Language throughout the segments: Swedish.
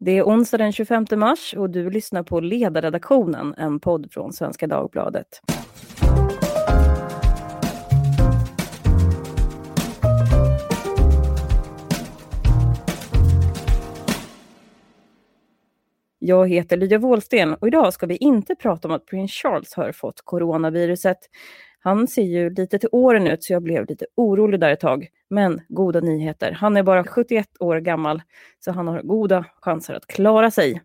Det är onsdag den 25 mars och du lyssnar på Ledarredaktionen, en podd från Svenska Dagbladet. Jag heter Lydia Wåhlsten och idag ska vi inte prata om att prins Charles har fått coronaviruset. Han ser ju lite till åren ut så jag blev lite orolig där ett tag. Men goda nyheter. Han är bara 71 år gammal så han har goda chanser att klara sig.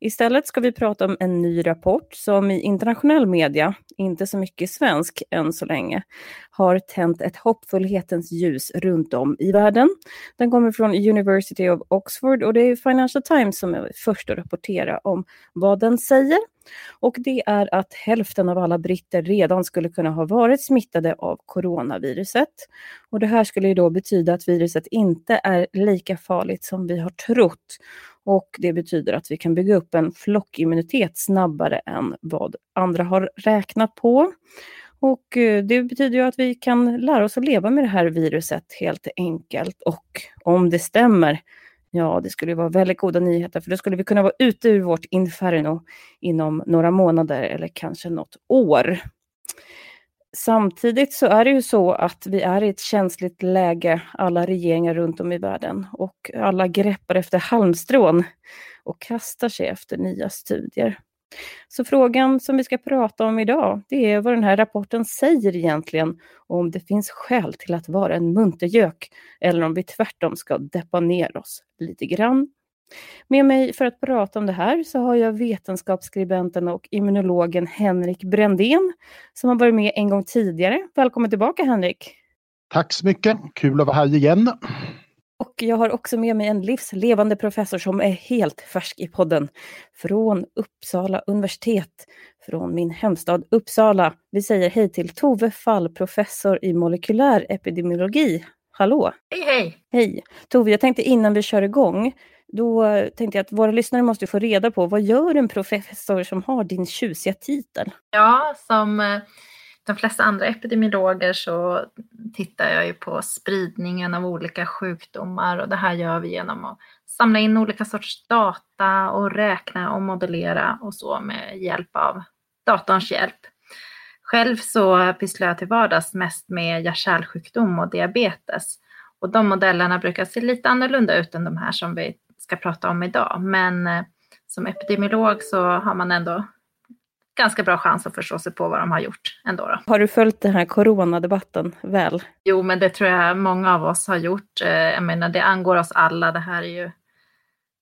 Istället ska vi prata om en ny rapport som i internationell media, inte så mycket svensk än så länge, har tänt ett hoppfullhetens ljus runt om i världen. Den kommer från University of Oxford och det är Financial Times som är först att rapportera om vad den säger. Och det är att hälften av alla britter redan skulle kunna ha varit smittade av coronaviruset. Och det här skulle då betyda att viruset inte är lika farligt som vi har trott. Och det betyder att vi kan bygga upp en flockimmunitet snabbare än vad andra har räknat på. Och eh, det betyder ju att vi kan lära oss att leva med det här viruset helt enkelt. Och om det stämmer, ja det skulle vara väldigt goda nyheter för då skulle vi kunna vara ute ur vårt inferno inom några månader eller kanske något år. Samtidigt så är det ju så att vi är i ett känsligt läge, alla regeringar runt om i världen och alla greppar efter halmstrån och kastar sig efter nya studier. Så frågan som vi ska prata om idag, det är vad den här rapporten säger egentligen och om det finns skäl till att vara en muntergök eller om vi tvärtom ska deppa ner oss lite grann. Med mig för att prata om det här så har jag vetenskapsskribenten och immunologen Henrik Brändén som har varit med en gång tidigare. Välkommen tillbaka Henrik! Tack så mycket, kul att vara här igen. Och jag har också med mig en livslevande professor som är helt färsk i podden. Från Uppsala universitet, från min hemstad Uppsala. Vi säger hej till Tove Fall, professor i molekylär epidemiologi. Hallå! Hej hej! Hej! Tove, jag tänkte innan vi kör igång, då tänkte jag att våra lyssnare måste få reda på vad gör en professor som har din tjusiga titel? Ja, som eh, de flesta andra epidemiologer så tittar jag ju på spridningen av olika sjukdomar och det här gör vi genom att samla in olika sorters data och räkna och modellera och så med hjälp av datorns hjälp. Själv så pysslar jag till vardags mest med hjärt-kärlsjukdom och diabetes och de modellerna brukar se lite annorlunda ut än de här som vi ska prata om idag. Men eh, som epidemiolog så har man ändå ganska bra chans att förstå sig på vad de har gjort ändå. Då. Har du följt den här coronadebatten väl? Jo, men det tror jag många av oss har gjort. Eh, jag menar, det angår oss alla. Det här är ju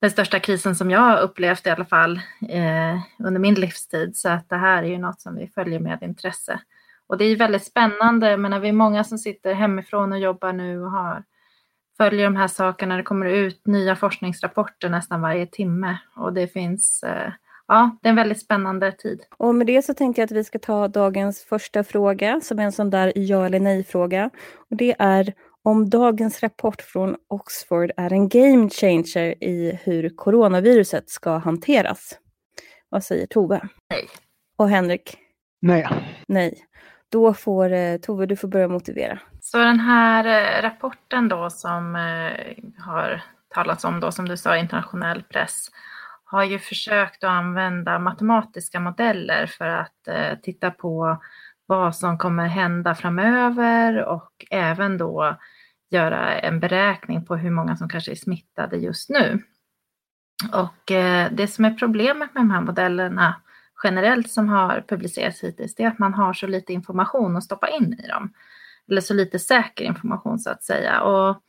den största krisen som jag har upplevt i alla fall eh, under min livstid. Så att det här är ju något som vi följer med intresse. Och det är väldigt spännande. Jag menar, vi är många som sitter hemifrån och jobbar nu och har följer de här sakerna. Det kommer ut nya forskningsrapporter nästan varje timme och det finns eh, Ja, det är en väldigt spännande tid. Och med det så tänkte jag att vi ska ta dagens första fråga som är en sån där ja eller nej-fråga. Och det är om dagens rapport från Oxford är en game changer i hur coronaviruset ska hanteras. Vad säger Tove? Nej. Och Henrik? Nej. Nej. Då får eh, Tove, du får börja motivera. Så den här eh, rapporten då som eh, har talats om då, som du sa, i internationell press, har ju försökt att använda matematiska modeller för att eh, titta på vad som kommer hända framöver och även då göra en beräkning på hur många som kanske är smittade just nu. Och det som är problemet med de här modellerna generellt som har publicerats hittills, det är att man har så lite information att stoppa in i dem. Eller så lite säker information så att säga. Och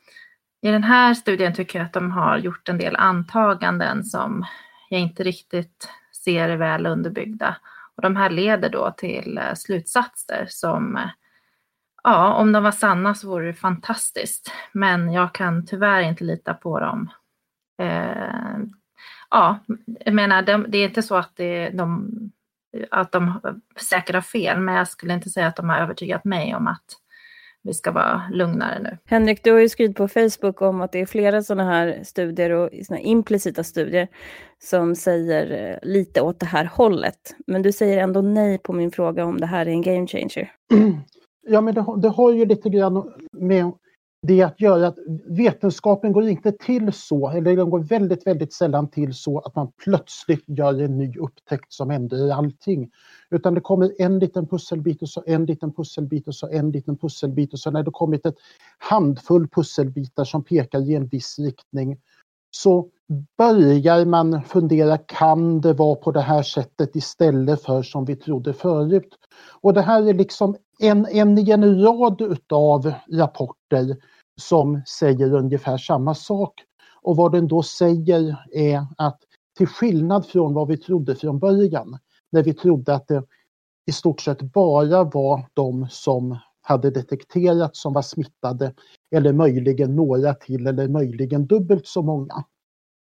i den här studien tycker jag att de har gjort en del antaganden som jag inte riktigt ser är väl underbyggda. Och de här leder då till eh, slutsatser som, ja, om de var sanna så vore det fantastiskt. Men jag kan tyvärr inte lita på dem. Eh, ja, jag menar, det är inte så att, det, de, att de säkert har fel, men jag skulle inte säga att de har övertygat mig om att vi ska vara lugnare nu. Henrik, du har ju skrivit på Facebook om att det är flera sådana här studier och såna implicita studier som säger eh, lite åt det här hållet. Men du säger ändå nej på min fråga om det här är en game changer. Ja, men det, det har ju lite grann med det är att göra att vetenskapen går inte till så, eller den går väldigt, väldigt sällan till så att man plötsligt gör en ny upptäckt som ändrar allting. Utan det kommer en liten pusselbit och så en liten pusselbit och så en liten pusselbit och så när det kommit ett handfull pusselbitar som pekar i en viss riktning så börjar man fundera, kan det vara på det här sättet istället för som vi trodde förut? Och det här är liksom en, en i en rad utav rapporter som säger ungefär samma sak. Och vad den då säger är att till skillnad från vad vi trodde från början, när vi trodde att det i stort sett bara var de som hade detekterats som var smittade eller möjligen några till eller möjligen dubbelt så många.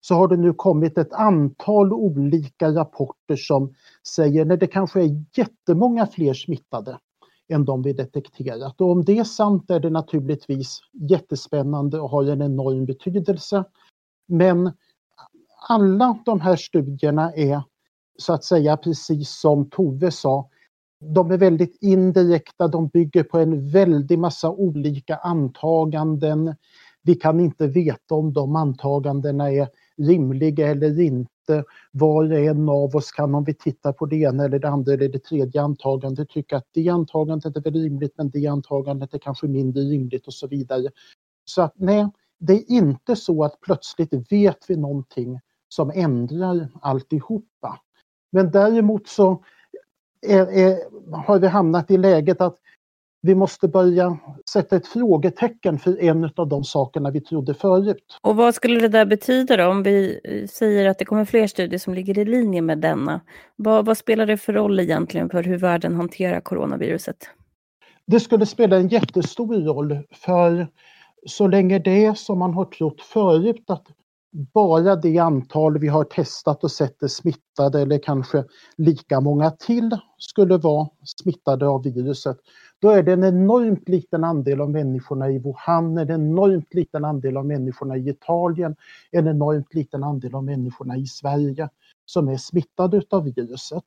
Så har det nu kommit ett antal olika rapporter som säger att det kanske är jättemånga fler smittade än de vi detekterat. Och om det är sant är det naturligtvis jättespännande och har en enorm betydelse. Men alla de här studierna är så att säga precis som Tove sa, de är väldigt indirekta, de bygger på en väldig massa olika antaganden. Vi kan inte veta om de antagandena är rimliga eller inte. Var och en av oss kan om vi tittar på det ena eller det andra eller det tredje antagandet tycka att det antagandet är väl rimligt men det antagandet är kanske mindre rimligt och så vidare. Så att nej, det är inte så att plötsligt vet vi någonting som ändrar alltihopa. Men däremot så är, är, har vi hamnat i läget att vi måste börja sätta ett frågetecken för en av de sakerna vi trodde förut. Och vad skulle det där betyda då om vi säger att det kommer fler studier som ligger i linje med denna? Vad, vad spelar det för roll egentligen för hur världen hanterar coronaviruset? Det skulle spela en jättestor roll för så länge det är som man har trott förut att bara det antal vi har testat och sett är smittade eller kanske lika många till skulle vara smittade av viruset, då är det en enormt liten andel av människorna i Wuhan, en enormt liten andel av människorna i Italien, en enormt liten andel av människorna i Sverige som är smittade av viruset.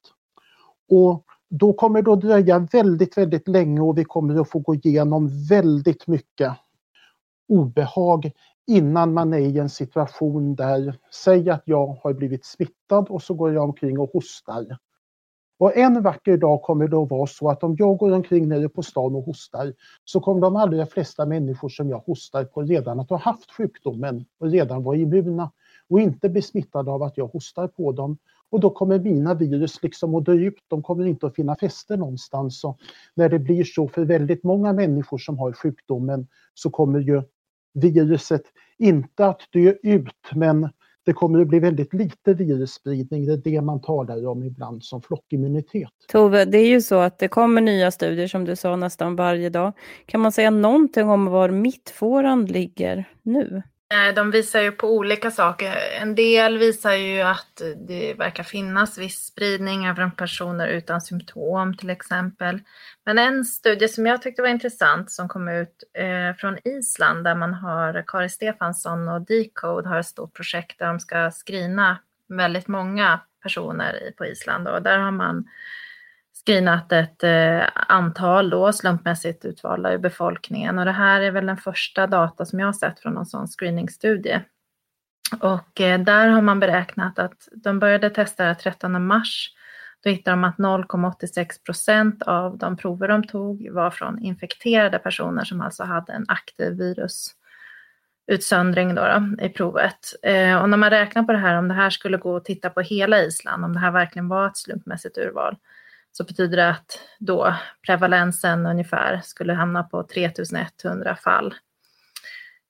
Och då kommer det att dröja väldigt, väldigt länge och vi kommer att få gå igenom väldigt mycket obehag innan man är i en situation där, säg att jag har blivit smittad och så går jag omkring och hostar. Och en vacker dag kommer det att vara så att om jag går omkring nere på stan och hostar så kommer de allra flesta människor som jag hostar på redan att ha haft sjukdomen och redan vara immuna och inte bli smittade av att jag hostar på dem. Och då kommer mina virus liksom att dö ut, de kommer inte att finna fäste någonstans. Och när det blir så för väldigt många människor som har sjukdomen så kommer ju viruset inte att dö ut men det kommer att bli väldigt lite virusspridning. Det är det man talar om ibland som flockimmunitet. Tove, det är ju så att det kommer nya studier som du sa nästan varje dag. Kan man säga någonting om var mittfåran ligger nu? Eh, de visar ju på olika saker. En del visar ju att det verkar finnas viss spridning även personer utan symptom till exempel. Men en studie som jag tyckte var intressant som kom ut eh, från Island där man har Kari Stefansson och Decode har ett stort projekt där de ska screena väldigt många personer på Island och där har man screenat ett eh, antal då, slumpmässigt utvalda ur befolkningen. Och det här är väl den första data som jag har sett från någon sån screeningstudie. Och eh, där har man beräknat att de började testa det 13 mars. Då hittade de att 0,86 procent av de prover de tog var från infekterade personer som alltså hade en aktiv virusutsöndring då, då i provet. Eh, och när man räknar på det här, om det här skulle gå att titta på hela Island, om det här verkligen var ett slumpmässigt urval, så betyder det att då prevalensen ungefär skulle hamna på 3100 fall.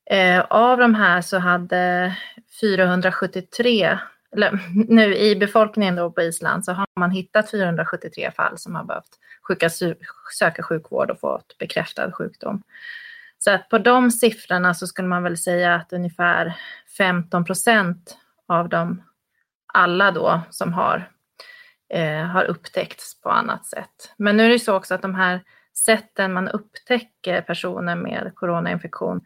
Eh, av de här så hade 473, eller nu i befolkningen då på Island så har man hittat 473 fall som har behövt sjuka, söka sjukvård och fått bekräftad sjukdom. Så att på de siffrorna så skulle man väl säga att ungefär 15 procent av dem alla då som har eh, har upptäckts på annat sätt. Men nu är det så också att de här sätten man upptäcker personer med coronainfektion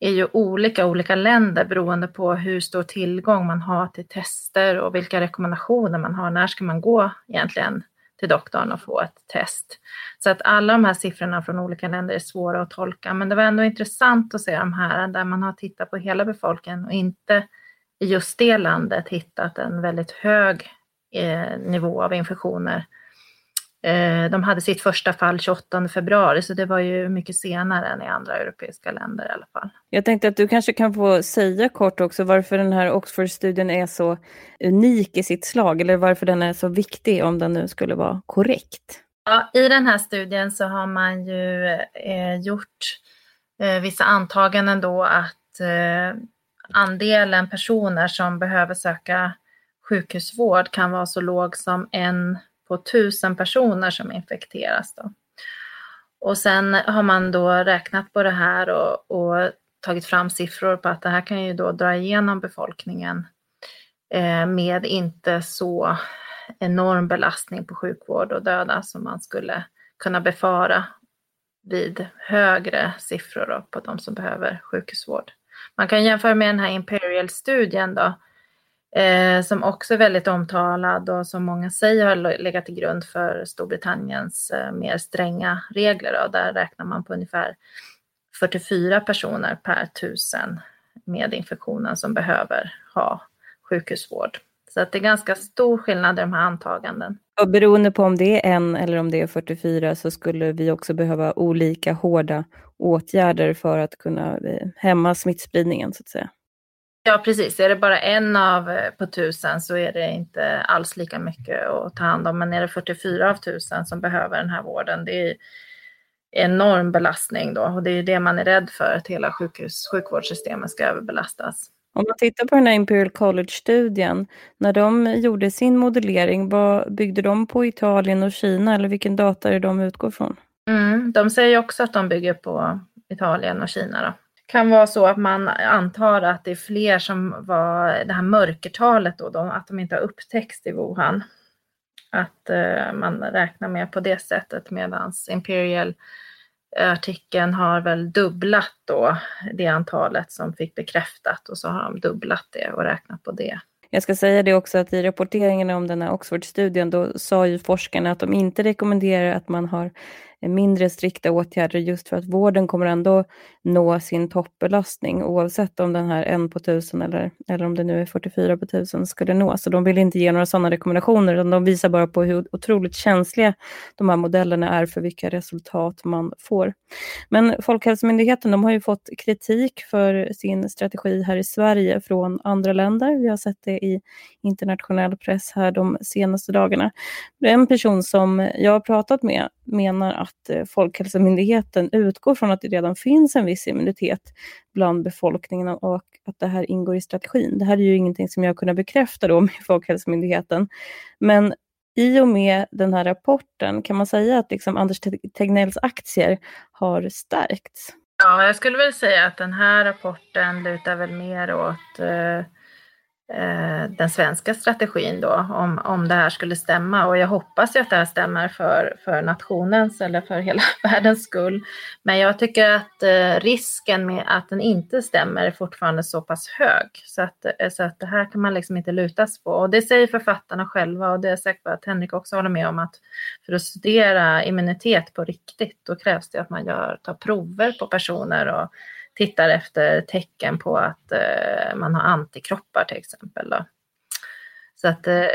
är ju olika olika länder beroende på hur stor tillgång man har till tester och vilka rekommendationer man har. När ska man gå egentligen till doktorn och få ett test. Så att alla de här siffrorna från olika länder är svåra att tolka, men det var ändå intressant att se de här där man har tittat på hela befolkningen och inte i just det landet hittat en väldigt hög eh, nivå av infektioner. Eh, de hade sitt första fall 28 februari, så det var ju mycket senare än i andra europeiska länder i alla fall. Jag tänkte att du kanske kan få säga kort också varför den här Oxford-studien är så unik i sitt slag, eller varför den är så viktig om den nu skulle vara korrekt. Ja, I den här studien så har man ju eh, gjort eh, vissa antaganden då att andelen personer som behöver söka sjukhusvård kan vara så låg som en på tusen personer som infekteras. Då. Och sen har man då räknat på det här och, och, tagit fram siffror på att det här kan ju då dra igenom befolkningen eh, med inte så enorm belastning på sjukvård och döda som man skulle kunna befara vid högre siffror på de som behöver sjukhusvård. Man kan jämföra med den här Imperial-studien då, eh, som också är väldigt omtalad och som många säger har legat till grund för Storbritanniens eh, mer stränga regler. Då. Där räknar man på ungefär 44 personer per tusen med infektionen som behöver ha sjukhusvård. Så att det är ganska stor skillnad i de här antaganden. Och beroende på om det är en eller om det är 44 så skulle vi också behöva olika hårda åtgärder för att kunna eh, hämma smittspridningen så att säga. Ja, precis. Är det bara en av eh, på tusen så är det inte alls lika mycket att ta hand om. Men är det 44 av tusen som behöver den här vården, det är enorm belastning då. Och det är det man är rädd för, att hela sjukhus, sjukvårdssystemet ska överbelastas. Om man tittar på den här Imperial College-studien, när de gjorde sin modellering, vad byggde de på Italien och Kina eller vilken data är de utgår från? Mm, de säger också att de bygger på Italien och Kina. Då kan vara så att man antar att det är fler som var det här mörkertalet då, då att de inte har upptäckts i Wuhan. Att eh, man räknar med på det sättet medan Imperial artikeln har väl dubblat då det antalet som fick bekräftat och så har de dubblat det och räknat på det. Jag ska säga det också att i rapporteringen om den här Oxford-studien då sa ju forskarna att de inte rekommenderar att man har mindre strikta åtgärder just för att vården kommer ändå nå sin toppbelastning oavsett om den här en på tusen eller, eller om det nu är 44 på tusen skulle nå. Så de vill inte ge några sådana rekommendationer utan de visar bara på hur otroligt känsliga de här modellerna är för vilka resultat man får. Men Folkhälsomyndigheten de har ju fått kritik för sin strategi här i Sverige från andra länder. Vi har sett det i internationell press här de senaste dagarna. En person som jag har pratat med menar att eh, Folkhälsomyndigheten utgår från att det redan finns en viss immunitet bland befolkningen och att det här ingår i strategin. Det här är ju ingenting som jag kunnat bekräfta då med Folkhälsomyndigheten. Men i och med den här rapporten, kan man säga att liksom Anders Tegnells aktier har stärkts? Ja, jag skulle väl säga att den här rapporten lutar väl mer åt Eh, Eh, den svenska strategin då, om, om det här skulle stämma. Och jag hoppas ju att det här stämmer för, för nationens eller för hela världens skull. Men jag tycker att eh, risken med att den inte stämmer är fortfarande så pass hög. Så att, eh, så att det här kan man liksom inte lutas på. Och det säger författarna själva och det är säkert att Henrik också håller med om att för att studera immunitet på riktigt, då krävs det att man gör, tar prover på personer och tittar efter tecken på att eh, man har antikroppar till exempel. Då. Så att eh,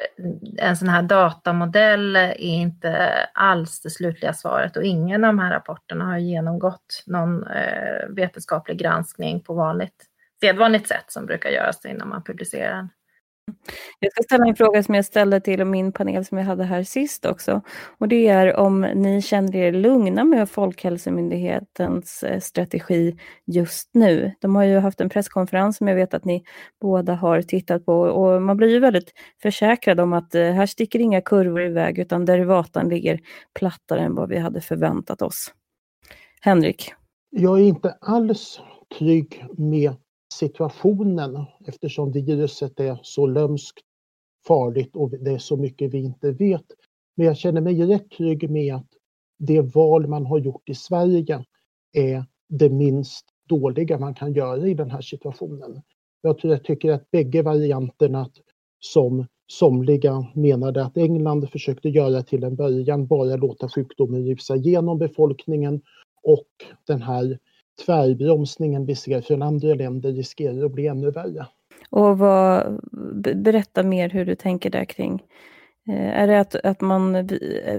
en sån här datamodell är inte alls det slutliga svaret och ingen av de här rapporterna har genomgått någon eh, vetenskaplig granskning på vanligt, sedvanligt sätt som brukar göras innan man publicerar den. Jag ska ställa en fråga som jag ställde till min panel som jag hade här sist också. Och det är om ni känner er lugna med Folkhälsomyndighetens eh, strategi just nu. De har ju haft en presskonferens som jag vet att ni båda har tittat på och man blir ju väldigt försäkrad om att eh, här sticker inga kurvor iväg utan derivatan ligger plattare än vad vi hade förväntat oss. Henrik? Jag är inte alls trygg med situationen eftersom viruset är så lömskt, farligt och det är så mycket vi inte vet. Men jag känner mig rätt trygg med att det val man har gjort i Sverige är det minst dåliga man kan göra i den här situationen. Jag, tror, jag tycker att bägge varianterna som somliga menade att England försökte göra till en början, bara låta sjukdomen rusa genom befolkningen och den här tvärbromsningen vi ser från andra länder riskerar att bli ännu värre. Och vad, berätta mer hur du tänker där kring. Eh, är det att, att man,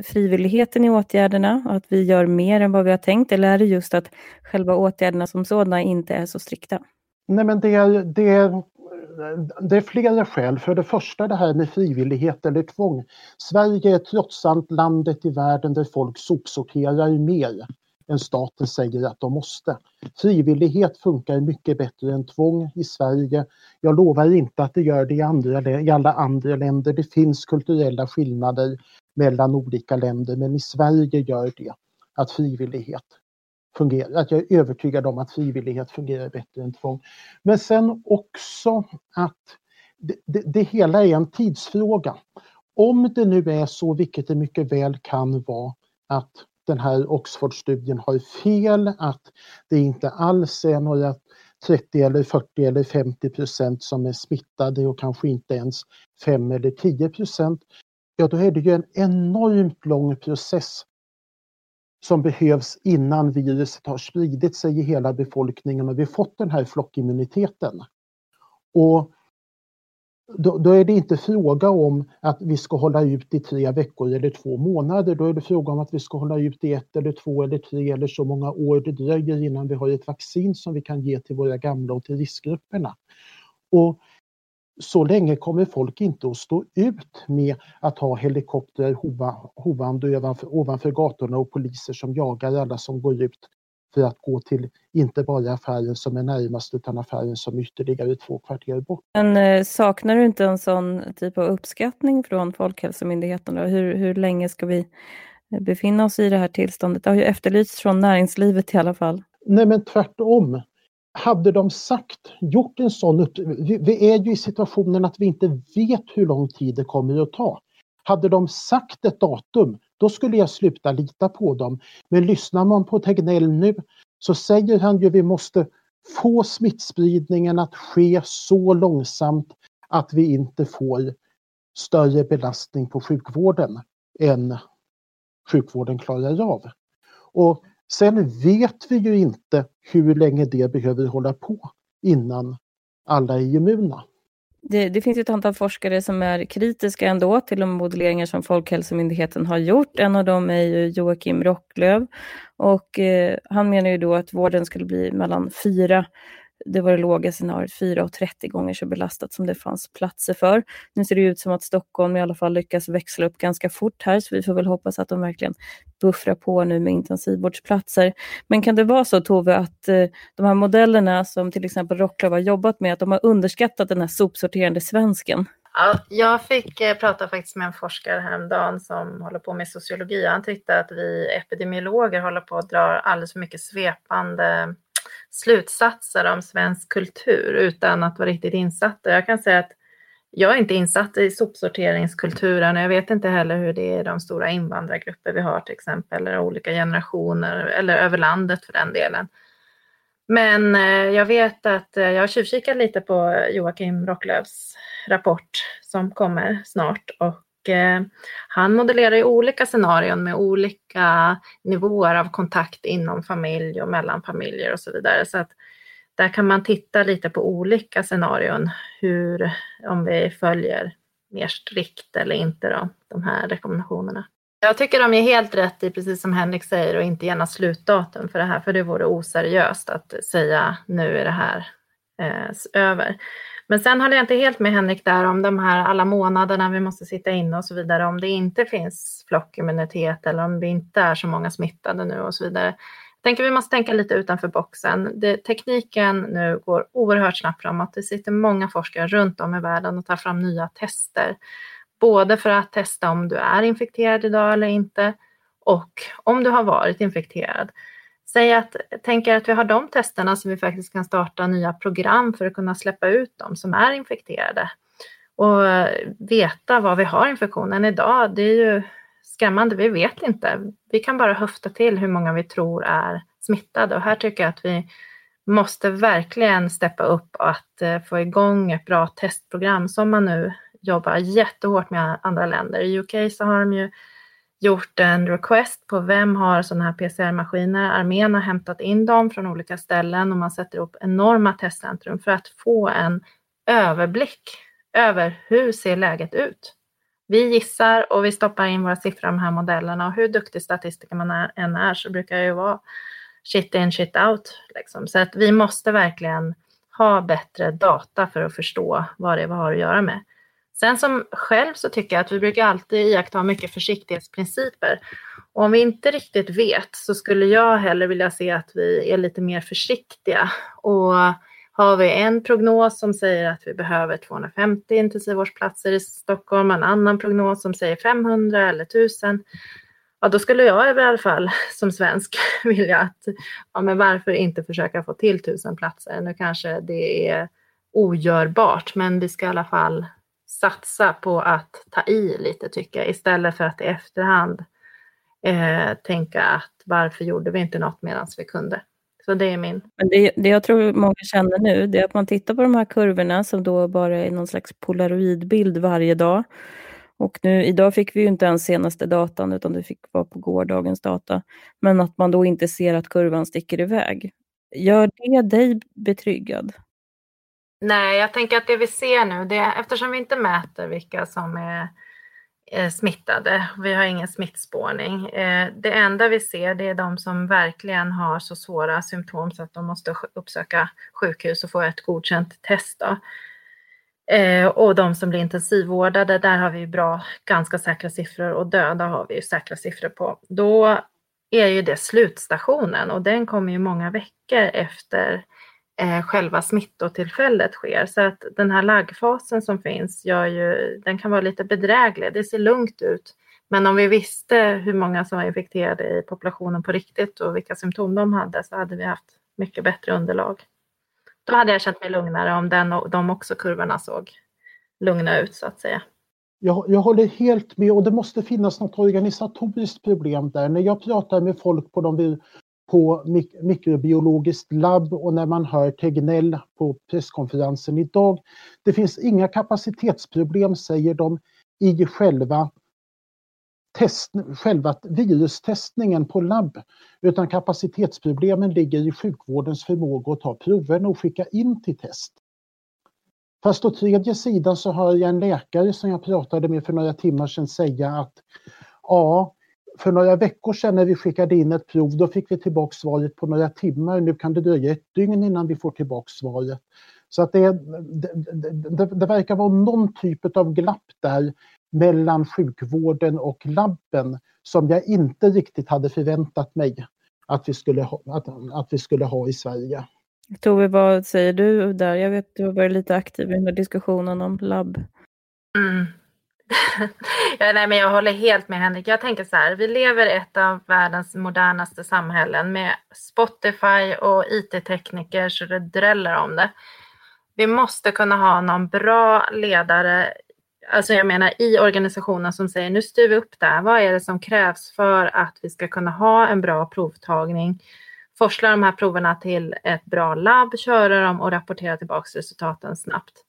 frivilligheten i åtgärderna, att vi gör mer än vad vi har tänkt, eller är det just att själva åtgärderna som sådana inte är så strikta? Nej, men det är, det är, det är flera skäl. För det första det här med frivillighet eller tvång. Sverige är trots allt landet i världen där folk sopsorterar mer än staten säger att de måste. Frivillighet funkar mycket bättre än tvång i Sverige. Jag lovar inte att det gör det i, andra, i alla andra länder. Det finns kulturella skillnader mellan olika länder men i Sverige gör det att frivillighet fungerar. Att jag är övertygad om att frivillighet fungerar bättre än tvång. Men sen också att det, det, det hela är en tidsfråga. Om det nu är så, vilket det mycket väl kan vara, att den här Oxfordstudien har fel, att det inte alls är några 30 eller 40 eller 50 procent som är smittade och kanske inte ens 5 eller 10 procent. Ja, då är det ju en enormt lång process som behövs innan viruset har spridit sig i hela befolkningen och vi fått den här flockimmuniteten. Och då, då, är det inte fråga om att vi ska hålla ut i tre veckor eller två månader. Då är det fråga om att vi ska hålla ut i ett eller två eller tre eller så många år det dröjer innan vi har ett vaccin som vi kan ge till våra gamla och till riskgrupperna. Och så länge kommer folk inte att stå ut med att ha helikoptrar hovande ovanför, ovanför gatorna och poliser som jagar alla som går ut för att gå till inte bara affären som är närmast utan affären som är ytterligare två kvarter bort. Men eh, saknar du inte en sån typ av uppskattning från Folkhälsomyndigheten? Då? Hur, hur länge ska vi eh, befinna oss i det här tillståndet? Det har ju efterlysts från näringslivet i alla fall. Nej men tvärtom. Hade de sagt, gjort en sån upp... Vi, vi är ju i situationen att vi inte vet hur lång tid det kommer att ta. Hade de sagt ett datum, då skulle jag sluta lita på dem. Men lyssnar man på Tegnell nu så säger han ju vi måste få smittspridningen att ske så långsamt att vi inte får större belastning på sjukvården än sjukvården klarar av. Och sen vet vi ju inte hur länge det behöver hålla på innan alla är immuna. Det, det, finns ett antal forskare som är kritiska ändå till de modelleringar som Folkhälsomyndigheten har gjort. En av dem är ju Joakim Rocklöv och eh, han menar ju då att vården skulle bli mellan fyra det var det låga scenariot, 4,30 gånger så belastat som det fanns platser för. Nu ser det ut som att Stockholm i alla fall lyckas växla upp ganska fort här, så vi får väl hoppas att de verkligen buffrar på nu med intensivvårdsplatser. Men kan det vara så Tove att eh, de här modellerna som till exempel Rocklöv har jobbat med, att de har underskattat den här sopsorterande svensken? Ja, jag fick eh, prata faktiskt med en forskare häromdagen som håller på med sociologi. Han tyckte att vi epidemiologer håller på att dra alldeles för mycket svepande slutsatser om svensk kultur utan att vara riktigt insatt. Jag kan säga att jag är inte insatt i sopsorteringskulturen och jag vet inte heller hur det är i de stora invandrargrupper vi har till exempel, eller olika generationer, eller över landet för den delen. Men eh, jag vet att eh, jag har tjuvkikat lite på Joakim Rocklövs rapport som kommer snart och Eh, han modellerar ju olika scenarion med olika nivåer av kontakt inom familj och mellan familjer och så vidare. Så att där kan man titta lite på olika scenarion, hur, om vi följer mer strikt eller inte då, de här rekommendationerna. Jag tycker de är helt rätt i, precis som Henrik säger, och inte gärna slutdatum för det här, för det vore oseriöst att säga nu är det här eh, över. Men sen håller jag inte helt med Henrik där om de här alla månaderna vi måste sitta inne och så vidare. Om det inte finns flockimmunitet eller om det inte är så många smittade nu och så vidare. Jag tänker vi måste tänka lite utanför boxen. Det, tekniken nu går oerhört snabbt framåt. Det sitter många forskare runt om i världen och tar fram nya tester. Både för att testa om du är infekterad idag eller inte och om du har varit infekterad. Säg att, tänker att vi har de testerna så vi faktiskt kan starta nya program för att kunna släppa ut dem som är infekterade och veta var vi har infektionen idag. Det är ju skrämmande, vi vet inte. Vi kan bara höfta till hur många vi tror är smittade och här tycker jag att vi måste verkligen steppa upp och att eh, få igång ett bra testprogram som man nu jobbar jättehårt med andra länder. I UK så har de ju gjort en request på vem har sådana här PCR-maskiner. Armén har hämtat in dem från olika ställen och man sätter upp enorma testcentrum för att få en överblick över hur ser läget ut. Vi gissar och vi stoppar in våra siffror i de här modellerna och hur duktig statistiker man är, än är så brukar det ju vara shit in, shit out. Liksom. Så att vi måste verkligen ha bättre data för att förstå vad det är vi har att göra med. Sen som själv så tycker jag att vi brukar alltid iaktta mycket försiktighetsprinciper. Och om vi inte riktigt vet så skulle jag hellre vilja se att vi är lite mer försiktiga. Och har vi en prognos som säger att vi behöver 250 intensivvårdsplatser i Stockholm, en annan prognos som säger 500 eller 1000, ja då skulle jag i alla fall som svensk vilja att, ja men varför inte försöka få till 1000 platser? Nu kanske det är ogörbart, men vi ska i alla fall satsa på att ta i lite tycker jag, istället för att i efterhand eh, tänka att varför gjorde vi inte något medan vi kunde. Så det är min. Men det, det jag tror många känner nu, det är att man tittar på de här kurvorna som då bara är någon slags polaroidbild varje dag. Och nu, idag fick vi ju inte ens senaste datan, utan det fick vara på gårdagens data. Men att man då inte ser att kurvan sticker iväg. Gör det dig betryggad? Nej, jag tänker att det vi ser nu, det eftersom vi inte mäter vilka som är är smittade, vi har ingen smittspårning. Eh, det enda vi ser det är de som verkligen har så svåra symptom så att de måste uppsöka sjukhus och få ett godkänt test. Då. Eh, och de som blir intensivvårdade, där har vi bra, ganska säkra siffror och döda har vi säkra siffror på. Då är ju det slutstationen och den kommer ju många veckor efter eh, själva smittotillfället sker. Så att den här laggfasen som finns gör ju, den kan vara lite bedräglig. Det ser lugnt ut. Men om vi visste hur många som var infekterade i populationen på riktigt och vilka symptom de hade så hade vi haft mycket bättre underlag. Då hade jag känt mig lugnare om den och de också kurvorna såg lugna ut så att säga. Jag, jag håller helt med och det måste finnas något organisatoriskt problem där. När jag pratar med folk på de på mik mikrobiologiskt labb och när man hör Tegnell på presskonferensen idag. Det finns inga kapacitetsproblem, säger de, i själva, test, själva virustestningen på labb. Utan kapacitetsproblemen ligger i sjukvårdens förmåga att ta proven och skicka in till test. Fast å tredje sidan så hör jag en läkare som jag pratade med för några timmar sedan säga att ja, för några veckor sedan när vi skickade in ett prov, då fick vi tillbaka svaret på några timmar. Nu kan det dröja ett dygn innan vi får tillbaka svaret. Så att det, det, det, det verkar vara någon typ av glapp där mellan sjukvården och labben som jag inte riktigt hade förväntat mig att vi skulle ha, att, att vi skulle ha i Sverige. Tove, vad säger du där? Jag vet att du har varit lite aktiv i den här diskussionen om labb. Mm ja, nej, men jag håller helt med Henrik. Jag tänker så här, vi lever i ett av världens modernaste samhällen med Spotify och IT-tekniker så det dräller om det. Vi måste kunna ha någon bra ledare, alltså jag menar i organisationen som säger nu styr vi upp det här. Vad är det som krävs för att vi ska kunna ha en bra provtagning? Forsla de här proverna till ett bra labb, köra dem och rapportera tillbaka resultaten snabbt.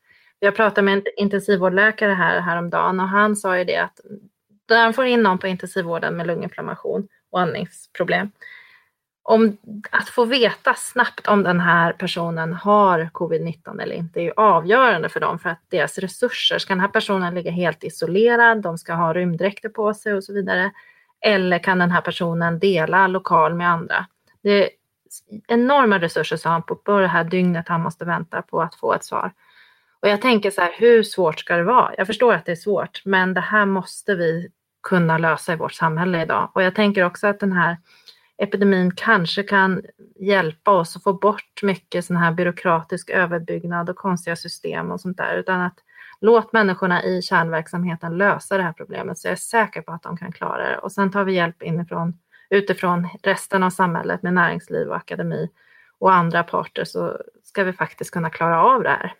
Jag pratade med en intensivvårdläkare här häromdagen och han sa ju det att när han får in någon på intensivvården med lunginflammation och andningsproblem, om, att få veta snabbt om den här personen har covid-19 eller inte är ju avgörande för dem för att deras resurser, ska den här personen ligga helt isolerad, de ska ha rymddräkter på sig och så vidare, eller kan den här personen dela lokal med andra? Det är enorma resurser sa han på, på det här dygnet han måste vänta på att få ett svar. Och jag tänker så här, hur svårt ska det vara? Jag förstår att det är svårt, men det här måste vi kunna lösa i vårt samhälle idag. Och jag tänker också att den här epidemin kanske kan hjälpa oss att få bort mycket sån här byråkratisk överbyggnad och konstiga system och sånt där, utan att låt människorna i kärnverksamheten lösa det här problemet så jag är säker på att de kan klara det. Och sen tar vi hjälp inifrån, utifrån resten av samhället med näringsliv och akademi och andra parter så ska vi faktiskt kunna klara av det här.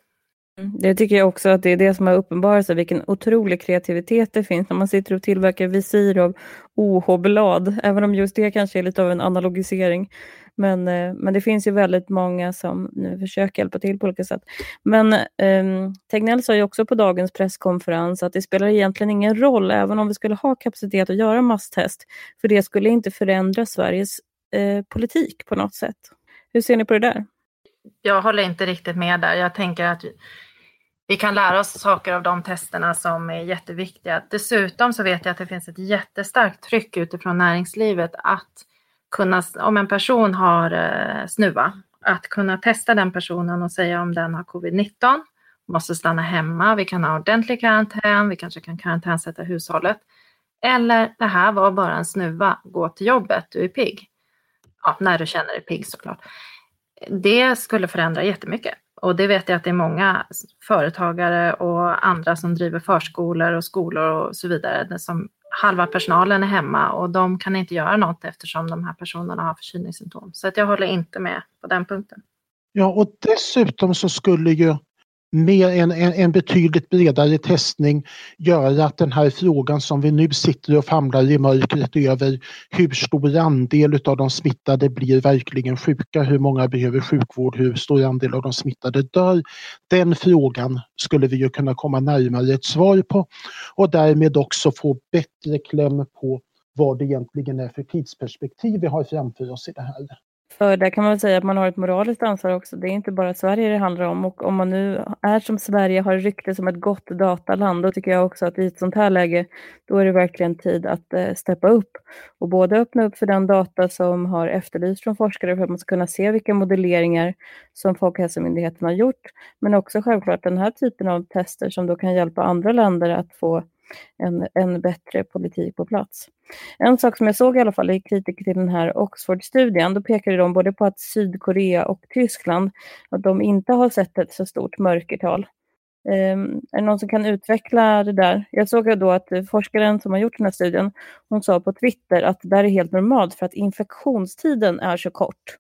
Mm, det tycker jag också att det är det som har uppenbarat sig, vilken otrolig kreativitet det finns när man sitter och tillverkar visir av OH-blad, även om just det kanske är lite av en analogisering. Men, eh, men det finns ju väldigt många som nu försöker hjälpa till på olika sätt. Men eh, Tegnell sa ju också på dagens presskonferens att det spelar egentligen ingen roll, även om vi skulle ha kapacitet att göra masstest, för det skulle inte förändra Sveriges eh, politik på något sätt. Hur ser ni på det där? Jag håller inte riktigt med där. Jag tänker att vi kan lära oss saker av de testerna som är jätteviktiga. Dessutom så vet jag att det finns ett jättestarkt tryck utifrån näringslivet att kunna, om en person har eh, snuva, att kunna testa den personen och säga om den har covid-19, måste stanna hemma, vi kan ha ordentlig karantän, vi kanske kan karantänsätta hushållet. Eller det här var bara en snuva, gå till jobbet, du är pigg. Ja, när du känner dig pigg såklart. Det skulle förändra jättemycket. Och det vet jag att det är många företagare och andra som driver förskolor och skolor och så vidare som halva personalen är hemma och de kan inte göra något eftersom de här personerna har förkylningssymptom. Så att jag håller inte med på den punkten. Ja, och dessutom så skulle ju med en, en, en, betydligt bredare testning göra att den här frågan som vi nu sitter och famlar i mörkret över hur stor andel av de smittade blir verkligen sjuka, hur många behöver sjukvård, hur stor andel av de smittade dör. Den frågan skulle vi ju kunna komma närmare ett svar på och därmed också få bättre kläm på vad det egentligen är för tidsperspektiv vi har framför oss i det här. För där kan man säga att man har ett moraliskt ansvar också. Det är inte bara Sverige det handlar om. Och om man nu är som Sverige, har rykte som ett gott dataland, då tycker jag också att i ett sånt här läge, då är det verkligen tid att eh, steppa upp. Och både öppna upp för den data som har efterlysts från forskare för att man ska kunna se vilka modelleringar som Folkhälsomyndigheten har gjort. Men också självklart den här typen av tester som då kan hjälpa andra länder att få en, en bättre politik på plats. En sak som jag såg i alla fall i kritiker till den här Oxford-studien, då pekade de både på att Sydkorea och Tyskland, att de inte har sett ett så stort mörkertal. Um, är det någon som kan utveckla det där? Jag såg då att forskaren som har gjort den här studien, hon sa på Twitter att det där är helt normalt för att infektionstiden är så kort.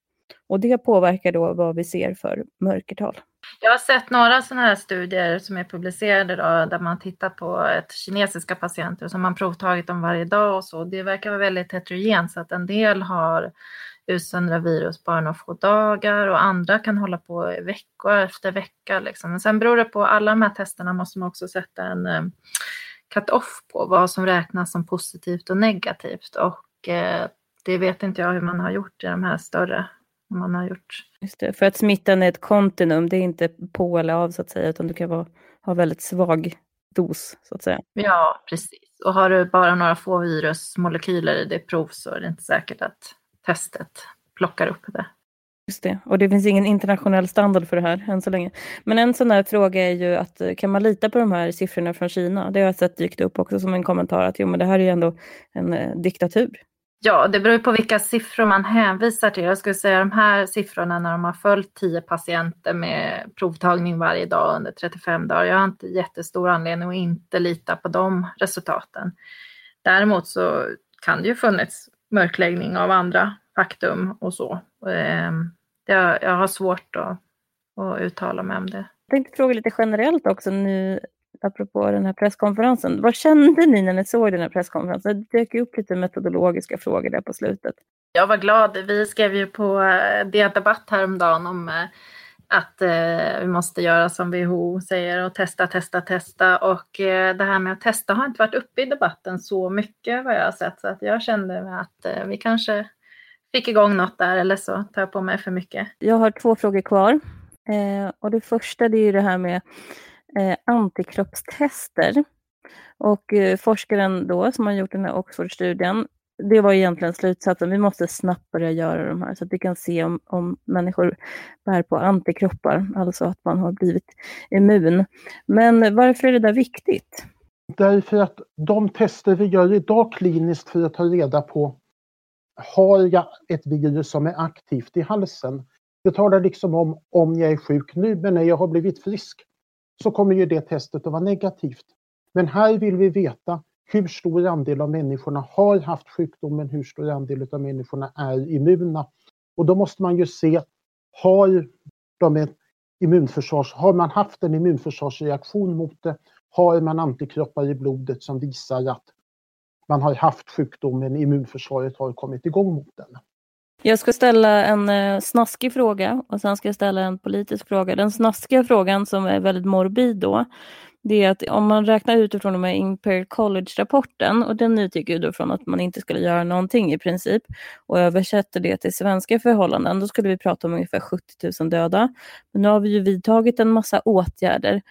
Och det påverkar då vad vi ser för mörkertal. Jag har sett några sådana här studier som är publicerade då, där man tittar på ett kinesiska patienter som man provtagit dem varje dag och så. Det verkar vara väldigt heterogent så att en del har utsöndra virus bara några få dagar och andra kan hålla på veckor efter vecka. Liksom. Men sen beror det på, alla de här testerna måste man också sätta en eh, cut-off på vad som räknas som positivt och negativt och eh, det vet inte jag hur man har gjort i de här större man har gjort. Just det, för att smittan är ett kontinuum, det är inte på eller av så att säga, utan du kan vara, ha väldigt svag dos så att säga. Ja, precis. Och har du bara några få virusmolekyler i det prov så är det inte säkert att testet plockar upp det. Just det, och det finns ingen internationell standard för det här än så länge. Men en sån där fråga är ju att kan man lita på de här siffrorna från Kina? Det har jag sett dykt upp också som en kommentar att jo men det här är ju ändå en eh, diktatur. Ja, det beror på vilka siffror man hänvisar till. Jag skulle säga de här siffrorna när de har följt 10 patienter med provtagning varje dag under 35 dagar. Jag har inte jättestor anledning att inte lita på de resultaten. Däremot så kan det ju funnits mörkläggning av andra faktum och så. Ehm, jag har svårt att, att uttala mig om det. Jag tänkte fråga lite generellt också nu apropå den här presskonferensen. Vad kände ni när ni såg den här presskonferensen? Det dök upp lite metodologiska frågor där på slutet. Jag var glad. Vi skrev ju på eh, DN Debatt häromdagen om eh, att eh, vi måste göra som WHO säger och testa, testa, testa. Och det här med att testa har inte varit uppe i debatten så mycket vad jag har sett. Så att jag kände att vi kanske fick igång något där eller så tar jag på mig för mycket. Jag har två frågor kvar. och det första det är ju det här med eh, antikroppstester. Och eh, forskaren då som har gjort den här Oxford-studien, det var egentligen slutsatsen, vi måste snabbt börja göra de här så att vi kan se om, om människor bär på antikroppar, alltså att man har blivit immun. Men varför är det där viktigt? Därför att de tester vi gör idag kliniskt för att ta reda på har jag ett virus som är aktivt i halsen? Det talar liksom om om jag är sjuk nu, men när jag har blivit frisk så kommer ju det testet att vara negativt. Men här vill vi veta hur stor andel av människorna har haft sjukdomen, hur stor andel av människorna är immuna. Och då måste man ju se, har de ett immunförsvars, har man haft en immunförsvarsreaktion mot det? Har man antikroppar i blodet som visar att man har haft sjukdomen, immunförsvaret har kommit igång mot den? Jag ska ställa en eh, snaskig fråga och sen ska jag ställa en politisk fråga. Den snaskiga frågan som är väldigt morbid då, det är att om man räknar utifrån de här Imperial College-rapporten och den utgick ju då från att man inte skulle göra någonting i princip och översätter det till svenska förhållanden, då skulle vi prata om ungefär 70 000 döda. Men nu har vi ju vidtagit en massa åtgärder.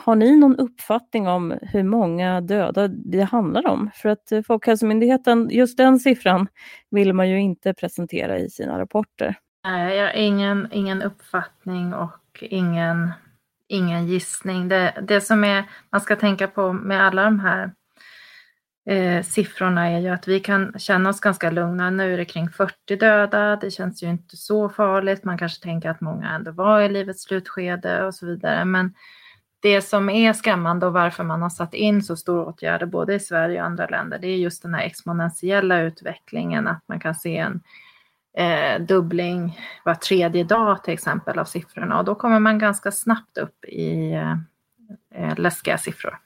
Har ni någon uppfattning om hur många döda det handlar om? För att eh, Folkhälsomyndigheten, just den siffran vill man ju inte presentera i sina rapporter. Nej, jag har ingen, ingen uppfattning och ingen ingen gissning. Det, det som är, man ska tänka på med alla de här eh, siffrorna är ju att vi kan känna oss ganska lugna. Nu är det kring 40 döda, det känns ju inte så farligt. Man kanske tänker att många ändå var i livets slutskede och så vidare. Men det som är skrämmande och varför man har satt in så stora åtgärder både i Sverige och andra länder, det är just den här exponentiella utvecklingen, att man kan se en eh, dubbling var tredje dag till exempel av siffrorna och då kommer man ganska snabbt upp i eh, läskiga siffror.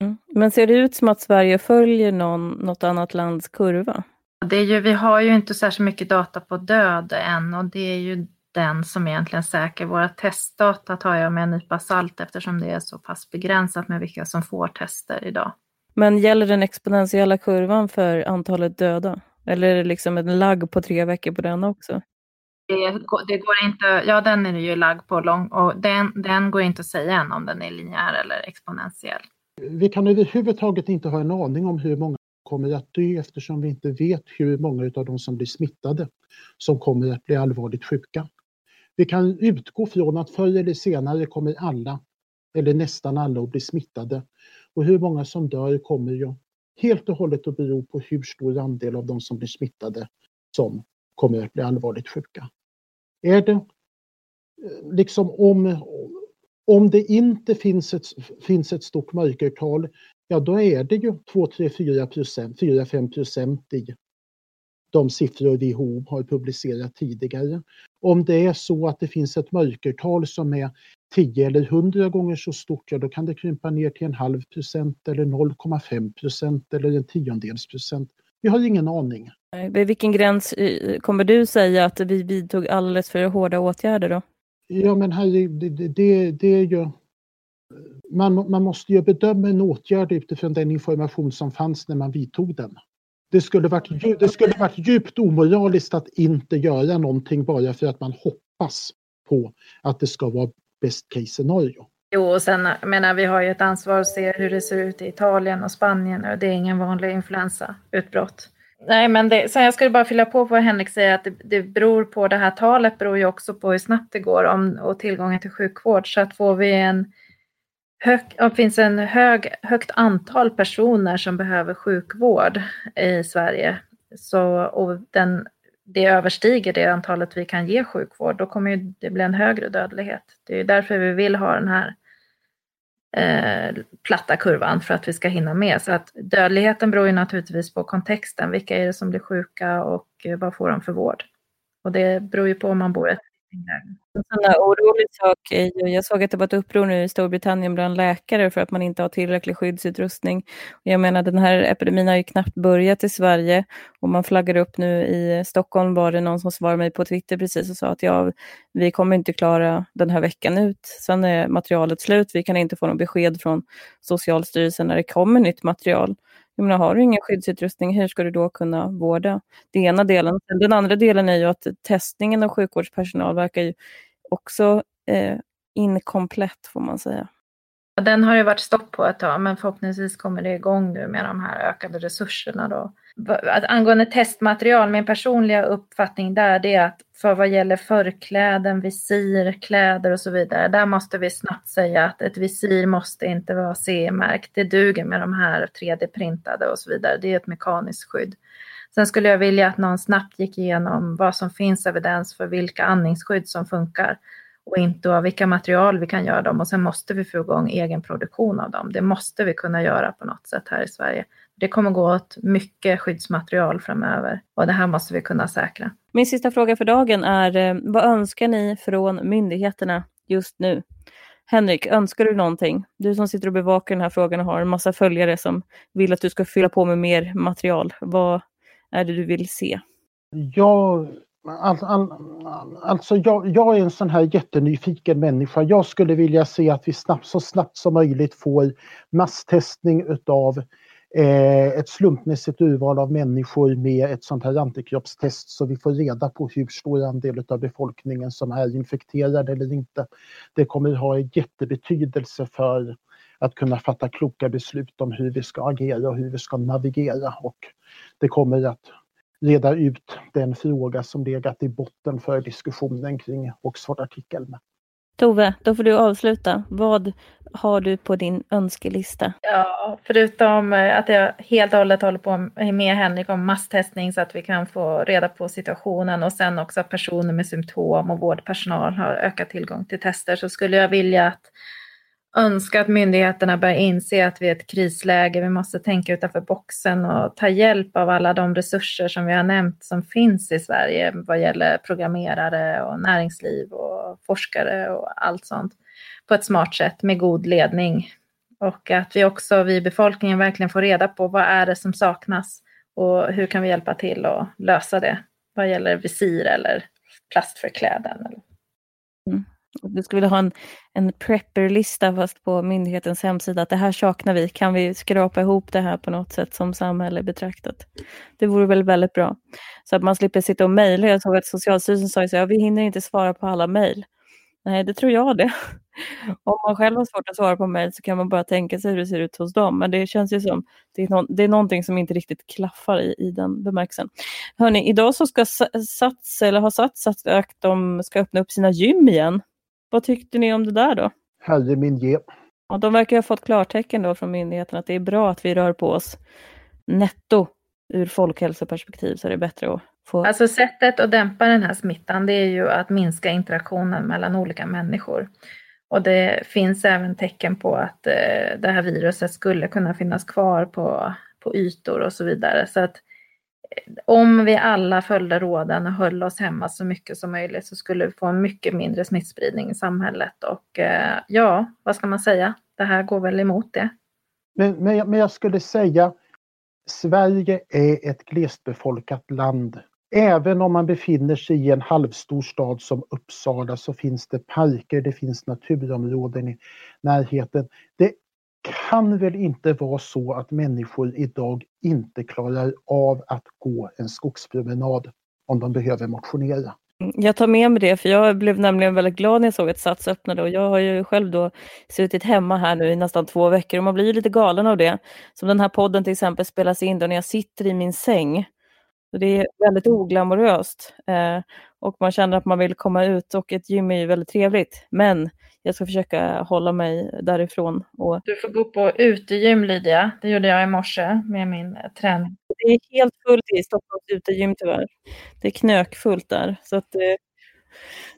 Mm. Men ser det ut som att Sverige följer någon, något annat lands kurva? Det är ju, vi har ju inte särskilt mycket data på död än och det är ju den som egentligen säker. Våra testdata tar jag med en nypa salt eftersom det är så pass begränsat med vilka som får tester idag. Men gäller den exponentiella kurvan för antalet döda? Eller är det liksom en lagg på tre veckor på den också? Det, det, går inte, ja den är ju lagg på lång och den, den går inte att säga än om den är linjär eller exponentiell. Vi kan överhuvudtaget inte ha en aning om hur många kommer att dö eftersom vi inte vet hur många av de som blir smittade som kommer att bli allvarligt sjuka. Vi kan utgå från att förr eller senare kommer alla, eller nästan alla, att bli smittade. Och hur många som dör kommer ju helt och hållet att bero på hur stor andel av de som blir smittade som kommer att bli allvarligt sjuka. Är det eh, liksom om, om det inte finns ett, finns ett stort mörkertal, ja då är det ju 2, 3, 4 procent, 4-5 procent i de siffror WHO har publicerat tidigare. Om det är så att det finns ett mörkertal som är 10 eller 100 gånger så stort, ja då kan det krympa ner till en halv procent eller 0,5 procent eller en tiondels procent. Vi har ingen aning. Vid vilken gräns kommer du säga att vi vidtog alldeles för hårda åtgärder då? Ja men här, det, det, det är ju... Man, man måste ju bedöma en åtgärd utifrån den information som fanns när man vidtog den. Det skulle, varit, det skulle varit djupt omoraliskt att inte göra någonting bara för att man hoppas på att det ska vara best case scenario. Jo, och sen menar vi har ju ett ansvar att se hur det ser ut i Italien och Spanien och det är ingen vanlig influensautbrott. Nej, men det, sen jag skulle bara fylla på vad Henrik säger att det, det beror på det här talet beror ju också på hur snabbt det går om, och tillgången till sjukvård. Så att får vi en hög, det finns en hög, högt antal personer som behöver sjukvård i Sverige så, och den det överstiger det antalet vi kan ge sjukvård, då kommer det bli en högre dödlighet. Det är därför vi vill ha den här eh, platta kurvan för att vi ska hinna med. Så att dödligheten beror ju naturligtvis på kontexten. Vilka är det som blir sjuka och eh, vad får de för vård? Och det beror ju på om man bor i ett en sån där orolig sak är ju, jag såg att det var ett uppror nu i Storbritannien bland läkare för att man inte har tillräcklig skyddsutrustning. Jag menar den här epidemin har ju knappt börjat i Sverige och man flaggar upp nu i Stockholm var det någon som svarade mig på Twitter precis och sa att ja, vi kommer inte klara den här veckan ut. Sen är materialet slut, vi kan inte få något besked från Socialstyrelsen när det kommer nytt material. Jag menar, har du ingen skyddsutrustning, hur ska du då kunna vårda? Det ena delen. Den andra delen är ju att testningen av sjukvårdspersonal verkar ju också eh, inkomplett, får man säga. Den har ju varit stopp på ett tag, men förhoppningsvis kommer det igång nu med de här ökade resurserna. Då. Angående testmaterial, min personliga uppfattning där det är att för vad gäller förkläden, visir, kläder och så vidare, där måste vi snabbt säga att ett visir måste inte vara CE-märkt. Det duger med de här 3D-printade och så vidare. Det är ett mekaniskt skydd. Sen skulle jag vilja att någon snabbt gick igenom vad som finns evidens för vilka andningsskydd som funkar och inte av vilka material vi kan göra dem och sen måste vi få igång egen produktion av dem. Det måste vi kunna göra på något sätt här i Sverige. Det kommer gå åt mycket skyddsmaterial framöver och det här måste vi kunna säkra. Min sista fråga för dagen är eh, vad önskar ni från myndigheterna just nu? Henrik, önskar du någonting? Du som sitter och bevakar den här frågan och har en massa följare som vill att du ska fylla på med mer material. Vad är det du vill se? Jag, all, all, alltså jag, jag, är en sån här jättenyfiken människa. Jag skulle vilja se att vi snabbt, så snabbt som möjligt får masstestning utav eh, ett slumpmässigt urval av människor med ett sånt här antikroppstest så vi får reda på hur stor andel av befolkningen som är infekterad eller inte. Det kommer ha en jättebetydelse för att kunna fatta kloka beslut om hur vi ska agera och hur vi ska navigera och det kommer att reda ut den fråga som legat i botten för diskussionen kring Oxford-artikeln. Tove, då får du avsluta. Vad har du på din önskelista? Ja, förutom eh, att jag helt och hållet håller på med Henrik om masstestning så att vi kan få reda på situationen och sen också att personer med symptom och vårdpersonal har ökat tillgång till tester så skulle jag vilja att önska att myndigheterna börjar inse att vi är ett krisläge. Vi måste tänka utanför boxen och ta hjälp av alla de resurser som vi har nämnt som finns i Sverige vad gäller programmerare och näringsliv och forskare och allt sånt på ett smart sätt med god ledning. Och att vi också, vi befolkningen, verkligen får reda på vad är det som saknas och hur kan vi hjälpa till att lösa det vad gäller visir eller plastförkläden. Mm. Du skulle vilja ha en, en prepperlista fast på myndighetens hemsida, att det här saknar vi. Kan vi skrapa ihop det här på något sätt som samhälle betraktat? Det vore väl väldigt bra. Så att man slipper sitta och mejla. Jag såg att Socialstyrelsen sa att ja, vi hinner inte svara på alla mejl. Nej, det tror jag det. Om man själv har svårt att svara på mejl så kan man bara tänka sig hur det ser ut hos dem. Men det känns ju som det är, no det är någonting som inte riktigt klaffar i, i den bemärkelsen. Hörni, idag så ska Sats, eller har Sats sagt att de ska öppna upp sina gym igen. Vad tyckte ni om det där då? Herre min ge. Ja, de verkar ha fått klartecken då från myndigheten att det är bra att vi rör på oss netto ur folkhälsoperspektiv så är det bättre att få... Alltså sättet att dämpa den här smittan det är ju att minska interaktionen mellan olika människor. Och det finns även tecken på att eh, det här viruset skulle kunna finnas kvar på, på ytor och så vidare. Så att om vi alla följde råden och höll oss hemma så mycket som möjligt så skulle vi få en mycket mindre smittspridning i samhället. Och eh, ja, vad ska man säga? Det här går väl emot det. Men, men, men jag skulle säga Sverige är ett glesbefolkat land. Även om man befinner sig i en halvstor stad som Uppsala så finns det parker, det finns naturområden i närheten. Det kan väl inte vara så att människor idag inte klarar av att gå en skogspromenad om de behöver motionera. Mm, jag tar med mig det, för jag blev nämligen väldigt glad när jag såg att Sats öppnade och jag har ju själv då suttit hemma här nu i nästan två veckor och man blir ju lite galen av det. Som den här podden till exempel spelas in då när jag sitter i min säng. Så det är väldigt oglamoröst eh, och man känner att man vill komma ut och ett gym är ju väldigt trevligt. Men jag ska försöka hålla mig därifrån. Och... Du får gå på utegym Lydia. Det gjorde jag i morse med min träning. Det är helt fullt i Stockholms utegym tyvärr. Det är knökfullt där. Så att, eh,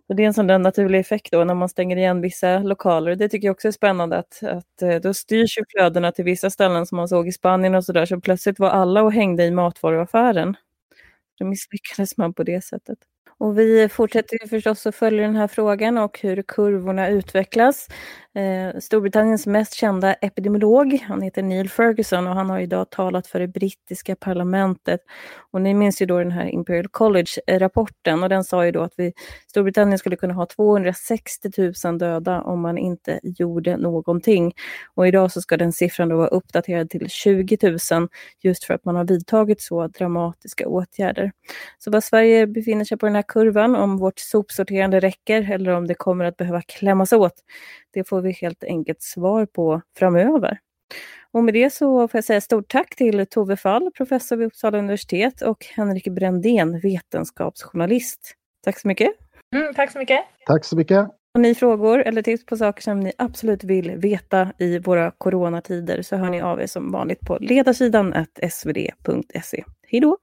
så det är en sån där naturlig effekt då när man stänger igen vissa lokaler. Det tycker jag också är spännande att, att eh, då styrs ju flödena till vissa ställen som man såg i Spanien och sådär. Så plötsligt var alla och hängde i matvaruaffären. Då misslyckades man på det sättet. Och vi fortsätter förstås att följa den här frågan och hur kurvorna utvecklas. Eh, Storbritanniens mest kända epidemiolog, han heter Neil Ferguson och han har idag talat för det brittiska parlamentet. Och ni minns ju då den här Imperial College-rapporten och den sa ju då att vi, Storbritannien skulle kunna ha 260 000 döda om man inte gjorde någonting. Och idag så ska den siffran då vara uppdaterad till 20 000 just för att man har vidtagit så dramatiska åtgärder. Så vad Sverige befinner sig på den här kurvan, om vårt sopsorterande räcker eller om det kommer att behöva klämmas åt, det får vi helt enkelt svar på framöver. Och med det så får jag säga stort tack till Tove Fall, professor vid Uppsala universitet och Henrik Brändén, vetenskapsjournalist. Tack så mycket. Mm, tack så mycket. Tack så mycket. Har ni frågor eller tips på saker som ni absolut vill veta i våra coronatider så hör ni av er som vanligt på ledarsidan svd.se. Hej då!